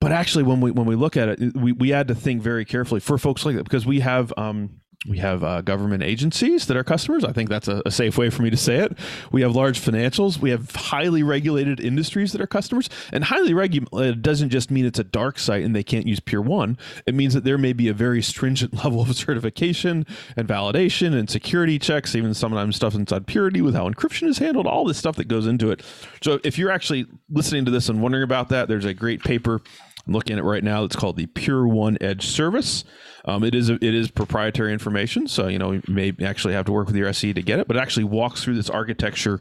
But actually, when we when we look at it, we, we had to think very carefully for folks like that because we have um, We have uh, government agencies that are customers. I think that's a, a, safe way for me to say it. We have large financials. We have highly regulated industries that are customers. And highly regulated doesn't just mean it's a dark site and they can't use Pure One. It means that there may be a very stringent level of certification and validation and security checks, even sometimes stuff inside Purity with how encryption is handled, all this stuff that goes into it. So if you're actually listening to this and wondering about that, there's a great paper I'm looking at right now. It's called the Pure One Edge Service. Um, it is it is proprietary information, so you know you may actually have to work with your SE to get it. But it actually walks through this architecture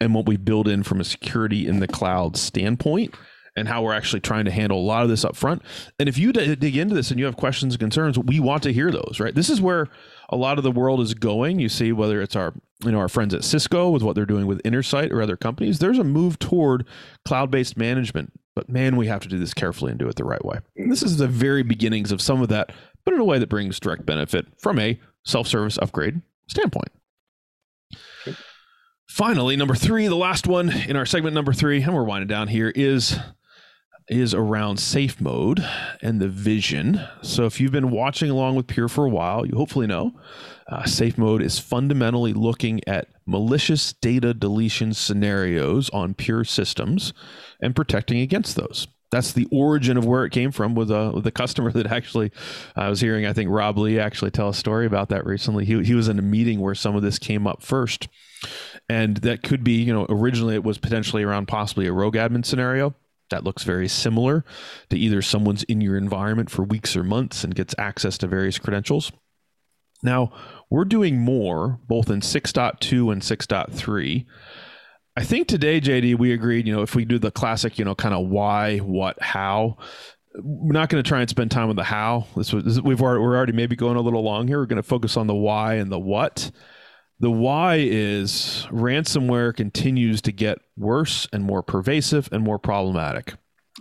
and what we build in from a security in the cloud standpoint, and how we're actually trying to handle a lot of this up front. And if you d- dig into this and you have questions and concerns, we want to hear those. Right, this is where a lot of the world is going. You see, whether it's our you know our friends at Cisco with what they're doing with Intersight or other companies, there's a move toward cloud-based management but man, we have to do this carefully and do it the right way. And this is the very beginnings of some of that, but in a way that brings direct benefit from a self service upgrade standpoint. Finally, number three, the last one in our segment number three, and we're winding down here, is is around safe mode and the vision. So if you've been watching along with Pure for a while, you hopefully know uh, safe mode is fundamentally looking at malicious data deletion scenarios on Pure systems and protecting against those. That's the origin of where it came from with a with a customer that actually I was hearing. I think Rob Lee actually tell a story about that recently. He he was in a meeting where some of this came up first, and that could be you know originally it was potentially around possibly a rogue admin scenario that looks very similar to either someone's in your environment for weeks or months and gets access to various credentials. Now, we're doing more both in 6.2 and 6.3. I think today, JD, we agreed, you know, if we do the classic, you know, kind of why, what, how, we're not going to try and spend time on the how. This was we've already, we're already maybe going a little long here. We're going to focus on the why and the what. The why is ransomware continues to get worse and more pervasive and more problematic.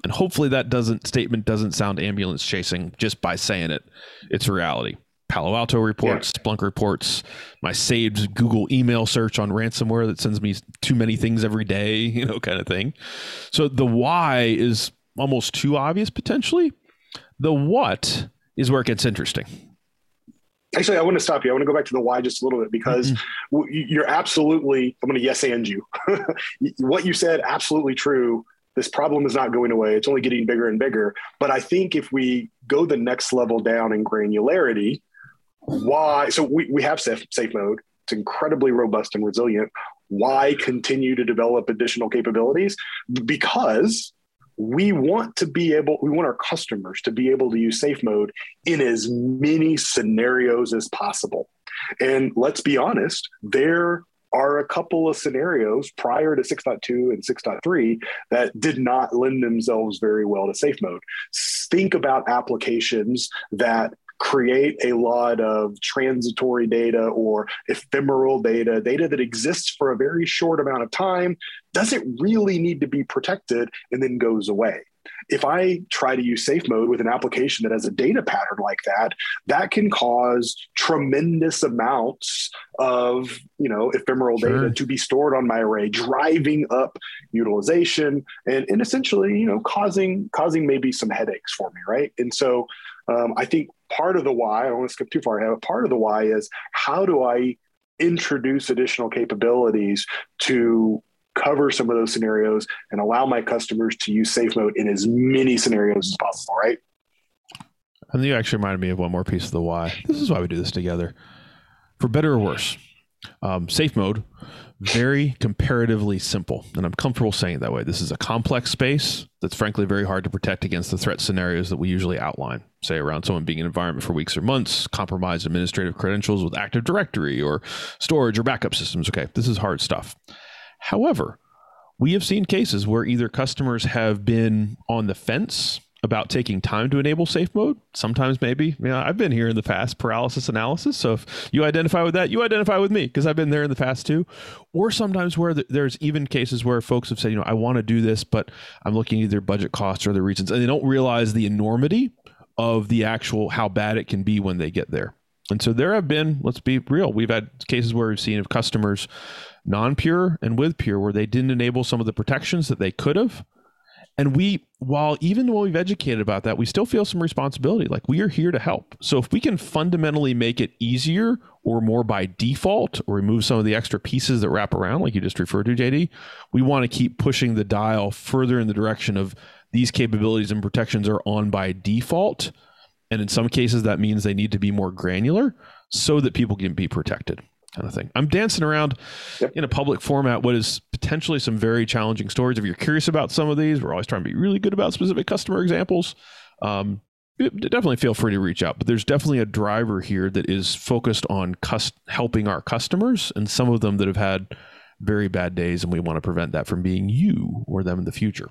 And hopefully that doesn't statement doesn't sound ambulance chasing just by saying it. It's reality. Palo Alto reports, yeah. Splunk reports, my saved Google email search on ransomware that sends me too many things every day, you know, kind of thing. So the why is almost too obvious potentially. The what is where it gets interesting. Actually, I want to stop you. I want to go back to the why just a little bit because mm-hmm. you're absolutely, I'm going to yes and you. what you said, absolutely true. This problem is not going away. It's only getting bigger and bigger. But I think if we go the next level down in granularity, why? So we, we have safe, safe mode. It's incredibly robust and resilient. Why continue to develop additional capabilities? Because we want to be able we want our customers to be able to use safe mode in as many scenarios as possible and let's be honest there are a couple of scenarios prior to 6.2 and 6.3 that did not lend themselves very well to safe mode think about applications that create a lot of transitory data or ephemeral data, data that exists for a very short amount of time, doesn't really need to be protected and then goes away. If I try to use safe mode with an application that has a data pattern like that, that can cause tremendous amounts of you know ephemeral sure. data to be stored on my array, driving up utilization and, and essentially you know causing causing maybe some headaches for me, right? And so um, I think part of the why, I don't want to skip too far ahead, but part of the why is how do I introduce additional capabilities to cover some of those scenarios and allow my customers to use safe mode in as many scenarios as possible, right? And you actually reminded me of one more piece of the why. This is why we do this together. For better or worse, um, safe mode very comparatively simple. And I'm comfortable saying it that way. This is a complex space that's frankly very hard to protect against the threat scenarios that we usually outline, say around someone being in an environment for weeks or months, compromised administrative credentials with Active Directory or storage or backup systems. Okay, this is hard stuff. However, we have seen cases where either customers have been on the fence about taking time to enable safe mode. Sometimes maybe, you know, I've been here in the past paralysis analysis. So if you identify with that, you identify with me because I've been there in the past too. Or sometimes where there's even cases where folks have said, you know, I want to do this, but I'm looking at either budget costs or other reasons, and they don't realize the enormity of the actual how bad it can be when they get there. And so there have been, let's be real, we've had cases where we've seen of customers non pure and with pure where they didn't enable some of the protections that they could have And we, while even when we've educated about that, we still feel some responsibility. Like we are here to help. So if we can fundamentally make it easier or more by default or remove some of the extra pieces that wrap around, like you just referred to, JD, we want to keep pushing the dial further in the direction of these capabilities and protections are on by default. And in some cases, that means they need to be more granular so that people can be protected kind of thing. I'm dancing around yep. in a public format what is potentially some very challenging stories. If you're curious about some of these, we're always trying to be really good about specific customer examples. Um, definitely feel free to reach out. But there's definitely a driver here that is focused on cus- helping our customers, and some of them that have had very bad days, and we want to prevent that from being you or them in the future,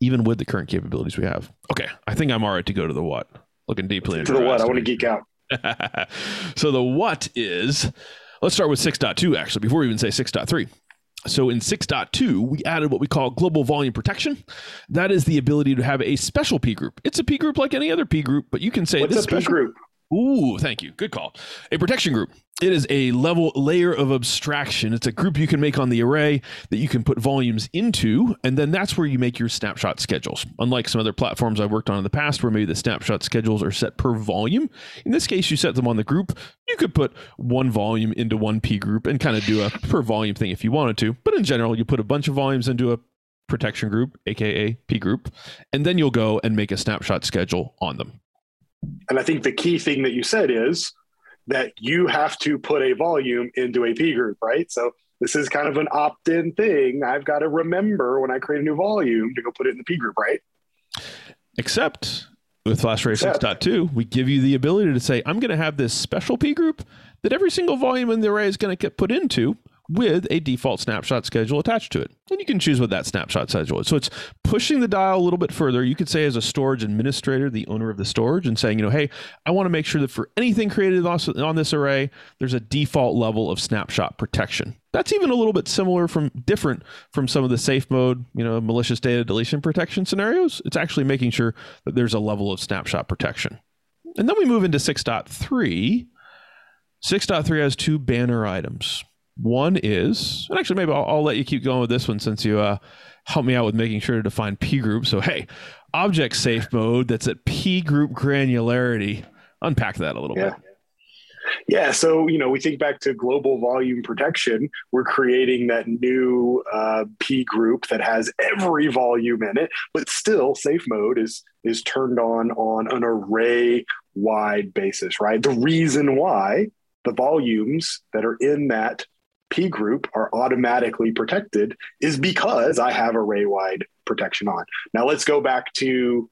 even with the current capabilities we have. Okay, I think I'm all right to go to the what. Looking deeply into the what. I want to geek out. so the what is let's start with 6.2 actually before we even say 6.3 so in 6.2 we added what we call global volume protection. That is the ability to have a special p group. It's a p group like any other p group but you can say What's this a P group Ooh, thank you. Good call. A protection group. It is a level layer of abstraction. It's a group you can make on the array that you can put volumes into, and then that's where you make your snapshot schedules. Unlike some other platforms I've worked on in the past where maybe the snapshot schedules are set per volume, in this case you set them on the group. You could put one volume into one P group and kind of do a per volume thing if you wanted to. But in general, you put a bunch of volumes into a protection group, aka P group, and then you'll go and make a snapshot schedule on them. And I think the key thing that you said is that you have to put a volume into a P group, right? So this is kind of an opt in thing. I've got to remember when I create a new volume to go put it in the P group, right? Except with FlashArray 6.2, we give you the ability to say, I'm going to have this special P group that every single volume in the array is going to get put into with a default snapshot schedule attached to it. And you can choose what that snapshot schedule is. So it's pushing the dial a little bit further. You could say, as a storage administrator, the owner of the storage, and saying, you know, hey, I want to make sure that for anything created on this array, there's a default level of snapshot protection. That's even a little bit similar from different from some of the safe mode, you know, malicious data deletion protection scenarios. It's actually making sure that there's a level of snapshot protection. And then we move into 6.3. 6.3 has two banner items. One is, and actually, maybe I'll, I'll, let you keep going with this one since you uh, helped me out with making sure to define P group. So, hey, object safe mode that's at P group granularity. Unpack that a little yeah. bit. Yeah, so you know, we think back to global volume protection. We're creating that new uh, P group that has every volume in it, but still, safe mode is is turned on on an array wide basis, right? The reason why the volumes that are in that P group are automatically protected is because I have array wide protection on. Now let's go back to,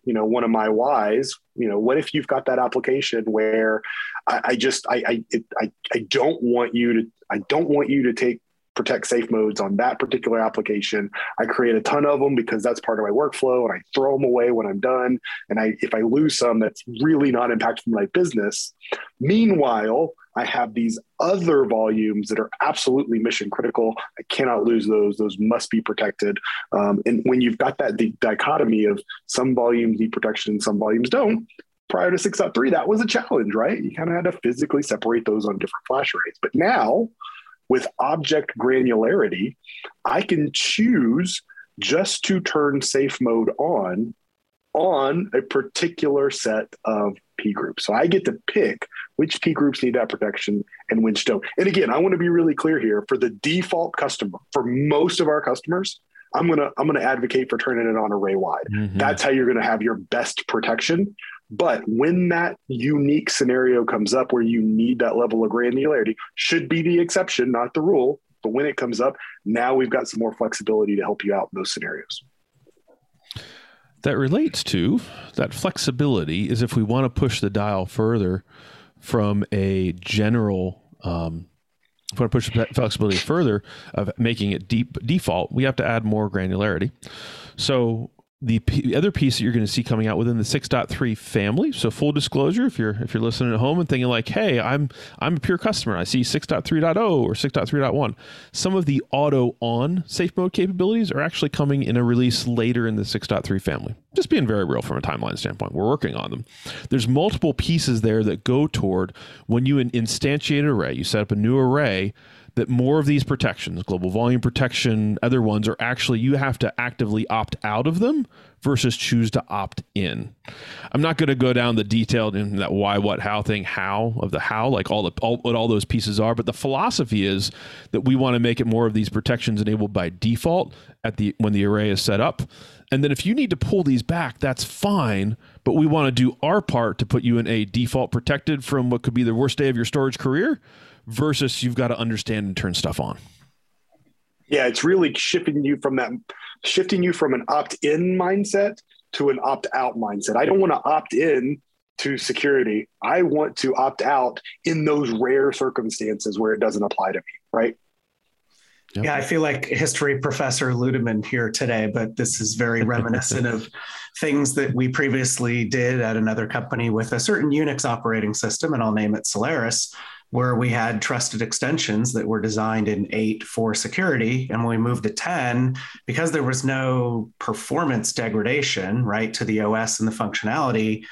you know, one of my whys, you know, what if you've got that application where I, I just, I, I, it, I, I don't want you to, I don't want you to take protect safe modes on that particular application. I create a ton of them because that's part of my workflow and I throw them away when I'm done. And I, if I lose some, that's really not impactful my business. Meanwhile, I have these other volumes that are absolutely mission critical. I cannot lose those. Those must be protected. Um, and when you've got that dichotomy of some volumes need protection and some volumes don't, prior to 6.3, that was a challenge, right? You kind of had to physically separate those on different flash arrays. But now, with object granularity, I can choose just to turn safe mode on on a particular set of P groups. So I get to pick which P groups need that protection and which don't. And again, I want to be really clear here for the default customer, for most of our customers, I'm gonna I'm gonna advocate for turning it on array wide. Mm-hmm. That's how you're gonna have your best protection. But when that unique scenario comes up where you need that level of granularity, should be the exception, not the rule. But when it comes up, now we've got some more flexibility to help you out in those scenarios that relates to that flexibility is if we want to push the dial further from a general um, if we want to push flexibility further of making it deep default we have to add more granularity so the, p- other piece that you're going to see coming out within the 6.3 family. So full disclosure, if you're if you're listening at home and thinking like, "Hey, I'm I'm a pure customer. I see 6.3.0 or 6.3.1." Some of the auto on safe mode capabilities are actually coming in a release later in the 6.3 family. Just being very real from a timeline standpoint, we're working on them. There's multiple pieces there that go toward when you instantiate an array, you set up a new array that more of these protections, global volume protection, other ones, are actually you have to actively opt out of them versus choose to opt in. I'm not going to go down the detailed in that why, what, how thing, how of the how, like all the all, what all those pieces are. But the philosophy is that we want to make it more of these protections enabled by default at the when the array is set up. And then if you need to pull these back, that's fine. But we want to do our part to put you in a default protected from what could be the worst day of your storage career versus you've got to understand and turn stuff on. Yeah, it's really shifting you from that, shifting you from an opt in mindset to an opt out mindset. I don't want to opt in to security. I want to opt out in those rare circumstances where it doesn't apply to me, right? Yep. Yeah, I feel like history professor Ludeman here today, but this is very reminiscent of things that we previously did at another company with a certain Unix operating system, and I'll name it Solaris, where we had trusted extensions that were designed in eight for security. And when we moved to 10, because there was no performance degradation, right, to the OS and the functionality,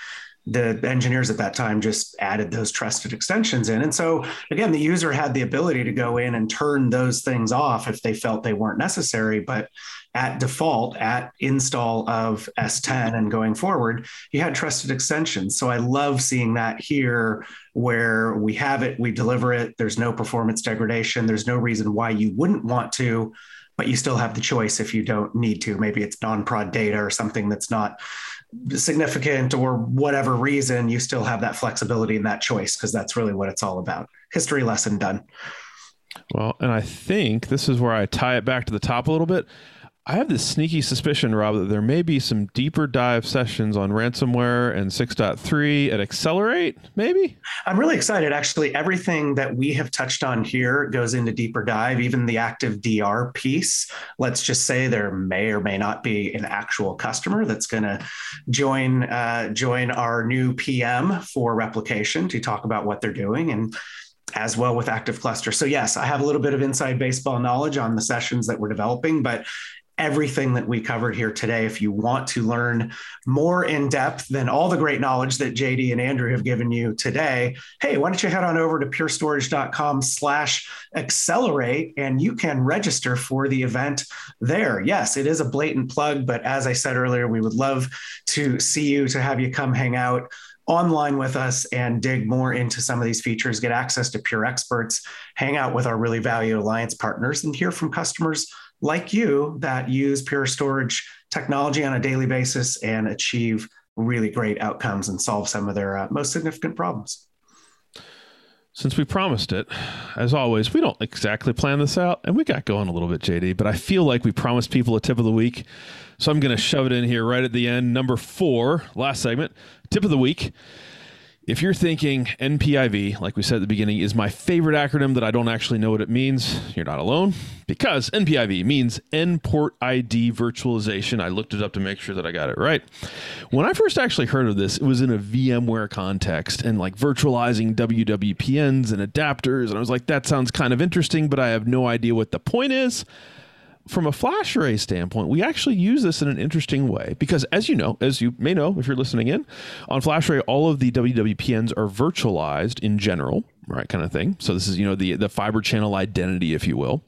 the engineers at that time just added those trusted extensions in. And so, again, the user had the ability to go in and turn those things off if they felt they weren't necessary. But at default, at install of S10 and going forward, you had trusted extensions. So I love seeing that here where we have it, we deliver it, there's no performance degradation, there's no reason why you wouldn't want to but you still have the choice if you don't need to. Maybe it's non prod data or something that's not significant or whatever reason, you still have that flexibility and that choice because that's really what it's all about. History lesson done. Well, and I think this is where I tie it back to the top a little bit. I have this sneaky suspicion, Rob, that there may be some deeper dive sessions on ransomware and 6.3 at Accelerate, maybe? I'm really excited. Actually, everything that we have touched on here goes into deeper dive, even the active DR piece. Let's just say there may or may not be an actual customer that's going to join uh, join our new PM for replication to talk about what they're doing and as well with active cluster. So yes, I have a little bit of inside baseball knowledge on the sessions that we're developing, but everything that we covered here today. If you want to learn more in depth than all the great knowledge that JD and Andrew have given you today, hey, why don't you head on over to purestorage.com slash accelerate and you can register for the event there. Yes, it is a blatant plug, but as I said earlier, we would love to see you, to have you come hang out online with us and dig more into some of these features, get access to pure experts, hang out with our really valued alliance partners, and hear from customers like you that use Pure Storage technology on a daily basis and achieve really great outcomes and solve some of their uh, most significant problems. Since we promised it, as always, we don't exactly plan this out, and we got going a little bit, JD, but I feel like we promised people a tip of the week. So I'm going to shove it in here right at the end. Number four, last segment, tip of the week. If you're thinking NPIV, like we said at the beginning, is my favorite acronym that I don't actually know what it means, you're not alone because NPIV means N Port ID Virtualization. I looked it up to make sure that I got it right. When I first actually heard of this, it was in a VMware context and like virtualizing WWPNs and adapters. And I was like, that sounds kind of interesting, but I have no idea what the point is from a FlashArray standpoint, we actually use this in an interesting way because, as you know, as you may know if you're listening in, on FlashArray, all of the WWPNs are virtualized in general, right? Kind of thing. So this is you know the the fiber channel identity, if you will.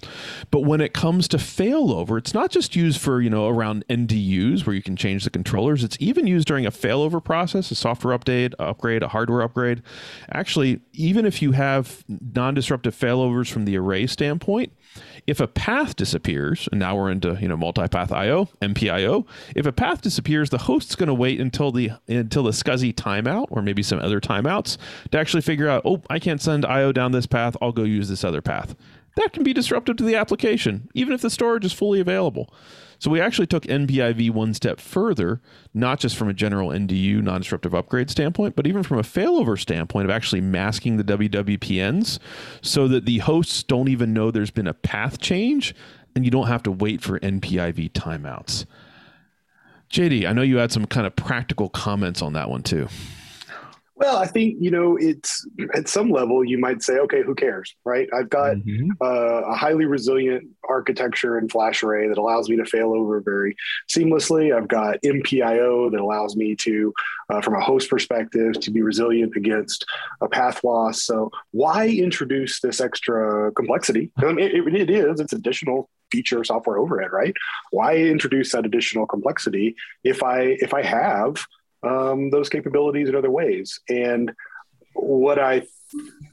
But when it comes to failover, it's not just used for you know around NDUs where you can change the controllers. It's even used during a failover process, a software update, upgrade, a hardware upgrade. Actually, even if you have non-disruptive failovers from the array standpoint if a path disappears, and now we're into you know multipath IO, MPIO. If a path disappears, the host's going to wait until the until the SCSI timeout or maybe some other timeouts to actually figure out, oh, I can't send IO down this path. I'll go use this other path. That can be disruptive to the application, even if the storage is fully available. So we actually took NPIV one step further, not just from a general NDU non-disruptive upgrade standpoint, but even from a failover standpoint of actually masking the WWPNs so that the hosts don't even know there's been a path change and you don't have to wait for NPIV timeouts. JD, I know you had some kind of practical comments on that one too. Well, I think you know it's at some level you might say, okay, who cares, right? I've got mm-hmm. uh, a highly resilient architecture and flash array that allows me to fail over very seamlessly. I've got MPIO that allows me to, uh, from a host perspective, to be resilient against a path loss. So why introduce this extra complexity? I mean, it, it is it's additional feature software overhead, right? Why introduce that additional complexity if I if I have um, those capabilities in other ways. And what I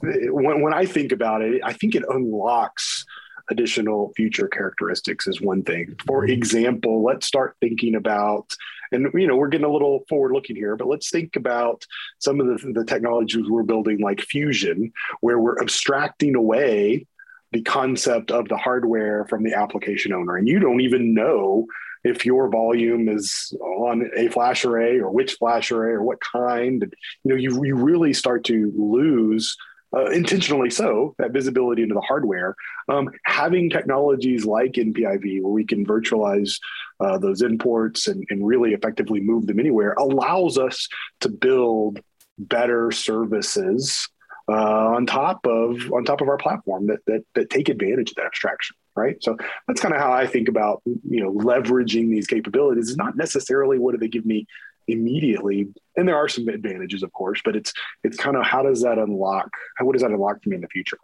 when, when I think about it, I think it unlocks additional future characteristics is one thing. For mm-hmm. example, let's start thinking about, and you know, we're getting a little forward looking here, but let's think about some of the, the technologies we're building, like Fusion, where we're abstracting away the concept of the hardware from the application owner, and you don't even know if your volume is on a flash array or which flash array or what kind. You know, you, you really start to lose uh, intentionally so that visibility into the hardware. Um, having technologies like NPIV, where we can virtualize uh, those N ports and, and really effectively move them anywhere, allows us to build better services uh, on top of on top of our platform that, that that take advantage of that abstraction right? So that's kind of how i think about you know leveraging these capabilities. It's not necessarily what do they give me immediately. And there are some advantages of course but it's it's kind of how does that unlock how, what does that unlock for me in the future?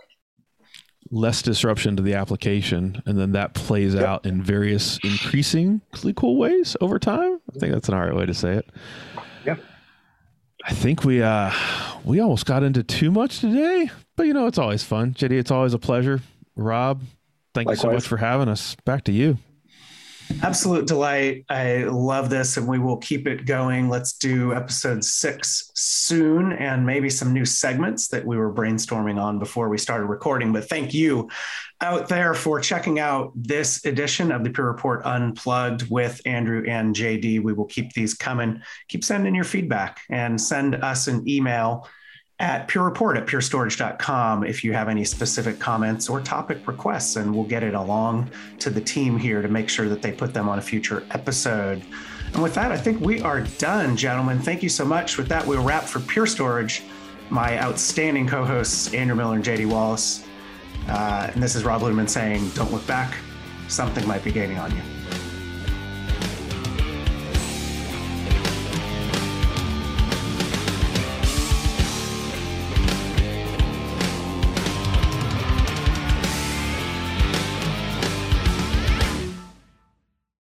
Less disruption to the application and then that plays yep. out in various increasingly cool ways over time? I think that's an all right way to say it. Yeah I think we uh we almost got into too much today, but you know it's always fun. JD, it's always a pleasure. Rob, thank Likewise. you so much for having us. Back to you. Absolute delight. I love this, and we will keep it going. Let's do episode six soon and maybe some new segments that we were brainstorming on before we started recording. But thank you out there for checking out this edition of the Pure Report Unplugged with Andrew and JD. We will keep these coming. Keep sending your feedback and send us an email at Pure Report at purestorage.com if you have any specific comments or topic requests, and we'll get it along to the team here to make sure that they put them on a future episode. And with that, I think we are done, gentlemen. Thank you so much. With that, we'll wrap for Pure Storage. My outstanding co hosts, Andrew Miller and JD Wallace. Uh, and this is Rob Ludeman saying, Don't look back. Something might be gaining on you.